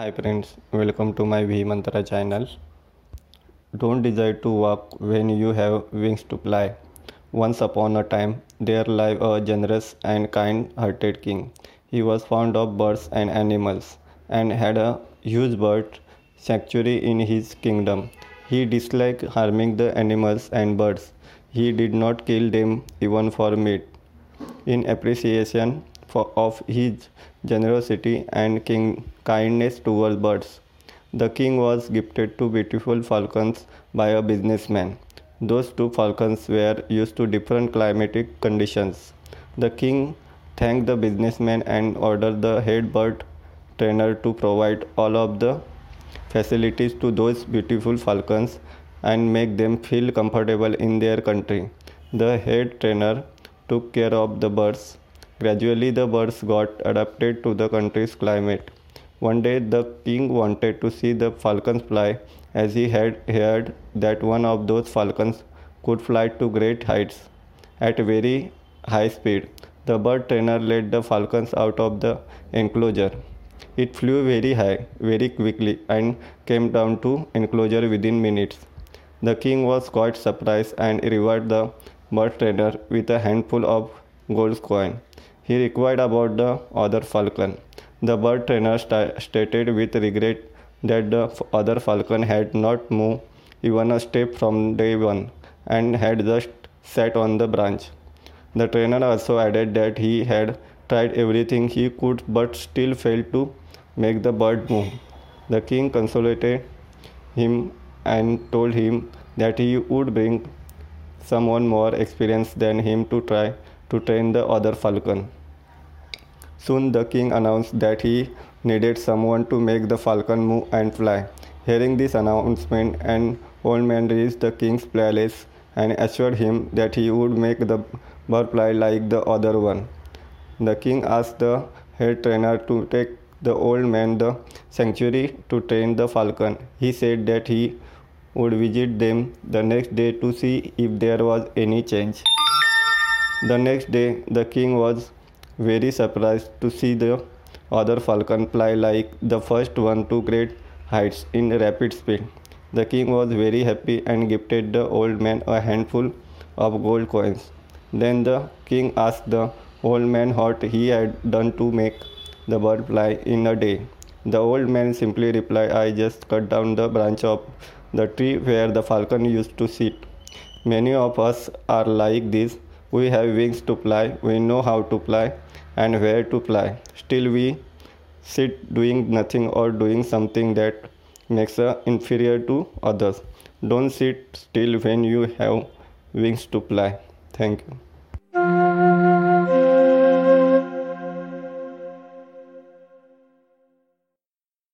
Hi friends, welcome to my V Mantra channel. Don't desire to walk when you have wings to fly. Once upon a time, there lived a generous and kind-hearted king. He was fond of birds and animals, and had a huge bird sanctuary in his kingdom. He disliked harming the animals and birds. He did not kill them even for meat. In appreciation for, of his generosity and king, kindness towards birds, the king was gifted two beautiful falcons by a businessman. Those two falcons were used to different climatic conditions. The king thanked the businessman and ordered the head bird trainer to provide all of the facilities to those beautiful falcons and make them feel comfortable in their country. The head trainer took care of the birds. Gradually, the birds got adapted to the country's climate. One day, the king wanted to see the falcons fly, as he had heard that one of those falcons could fly to great heights at very high speed. The bird trainer led the falcons out of the enclosure. It flew very high, very quickly, and came down to enclosure within minutes. The king was quite surprised and rewarded the bird trainer with a handful of gold coin. He inquired about the other falcon. The bird trainer st- stated with regret that the other falcon had not moved even a step from day one and had just sat on the branch. The trainer also added that he had tried everything he could but still failed to make the bird move. The king consolated him and told him that he would bring someone more experienced than him to try to train the other falcon. Soon the king announced that he needed someone to make the falcon move and fly. Hearing this announcement, an old man reached the king's palace and assured him that he would make the bird fly like the other one. The king asked the head trainer to take the old man the sanctuary to train the falcon. He said that he would visit them the next day to see if there was any change. The next day, the king was very surprised to see the other falcon fly like the first one to great heights in rapid speed. The king was very happy and gifted the old man a handful of gold coins. Then the king asked the old man what he had done to make the bird fly in a day. The old man simply replied, I just cut down the branch of the tree where the falcon used to sit. Many of us are like this. We have wings to fly, we know how to fly and where to fly. Still, we sit doing nothing or doing something that makes us inferior to others. Don't sit still when you have wings to fly. Thank you.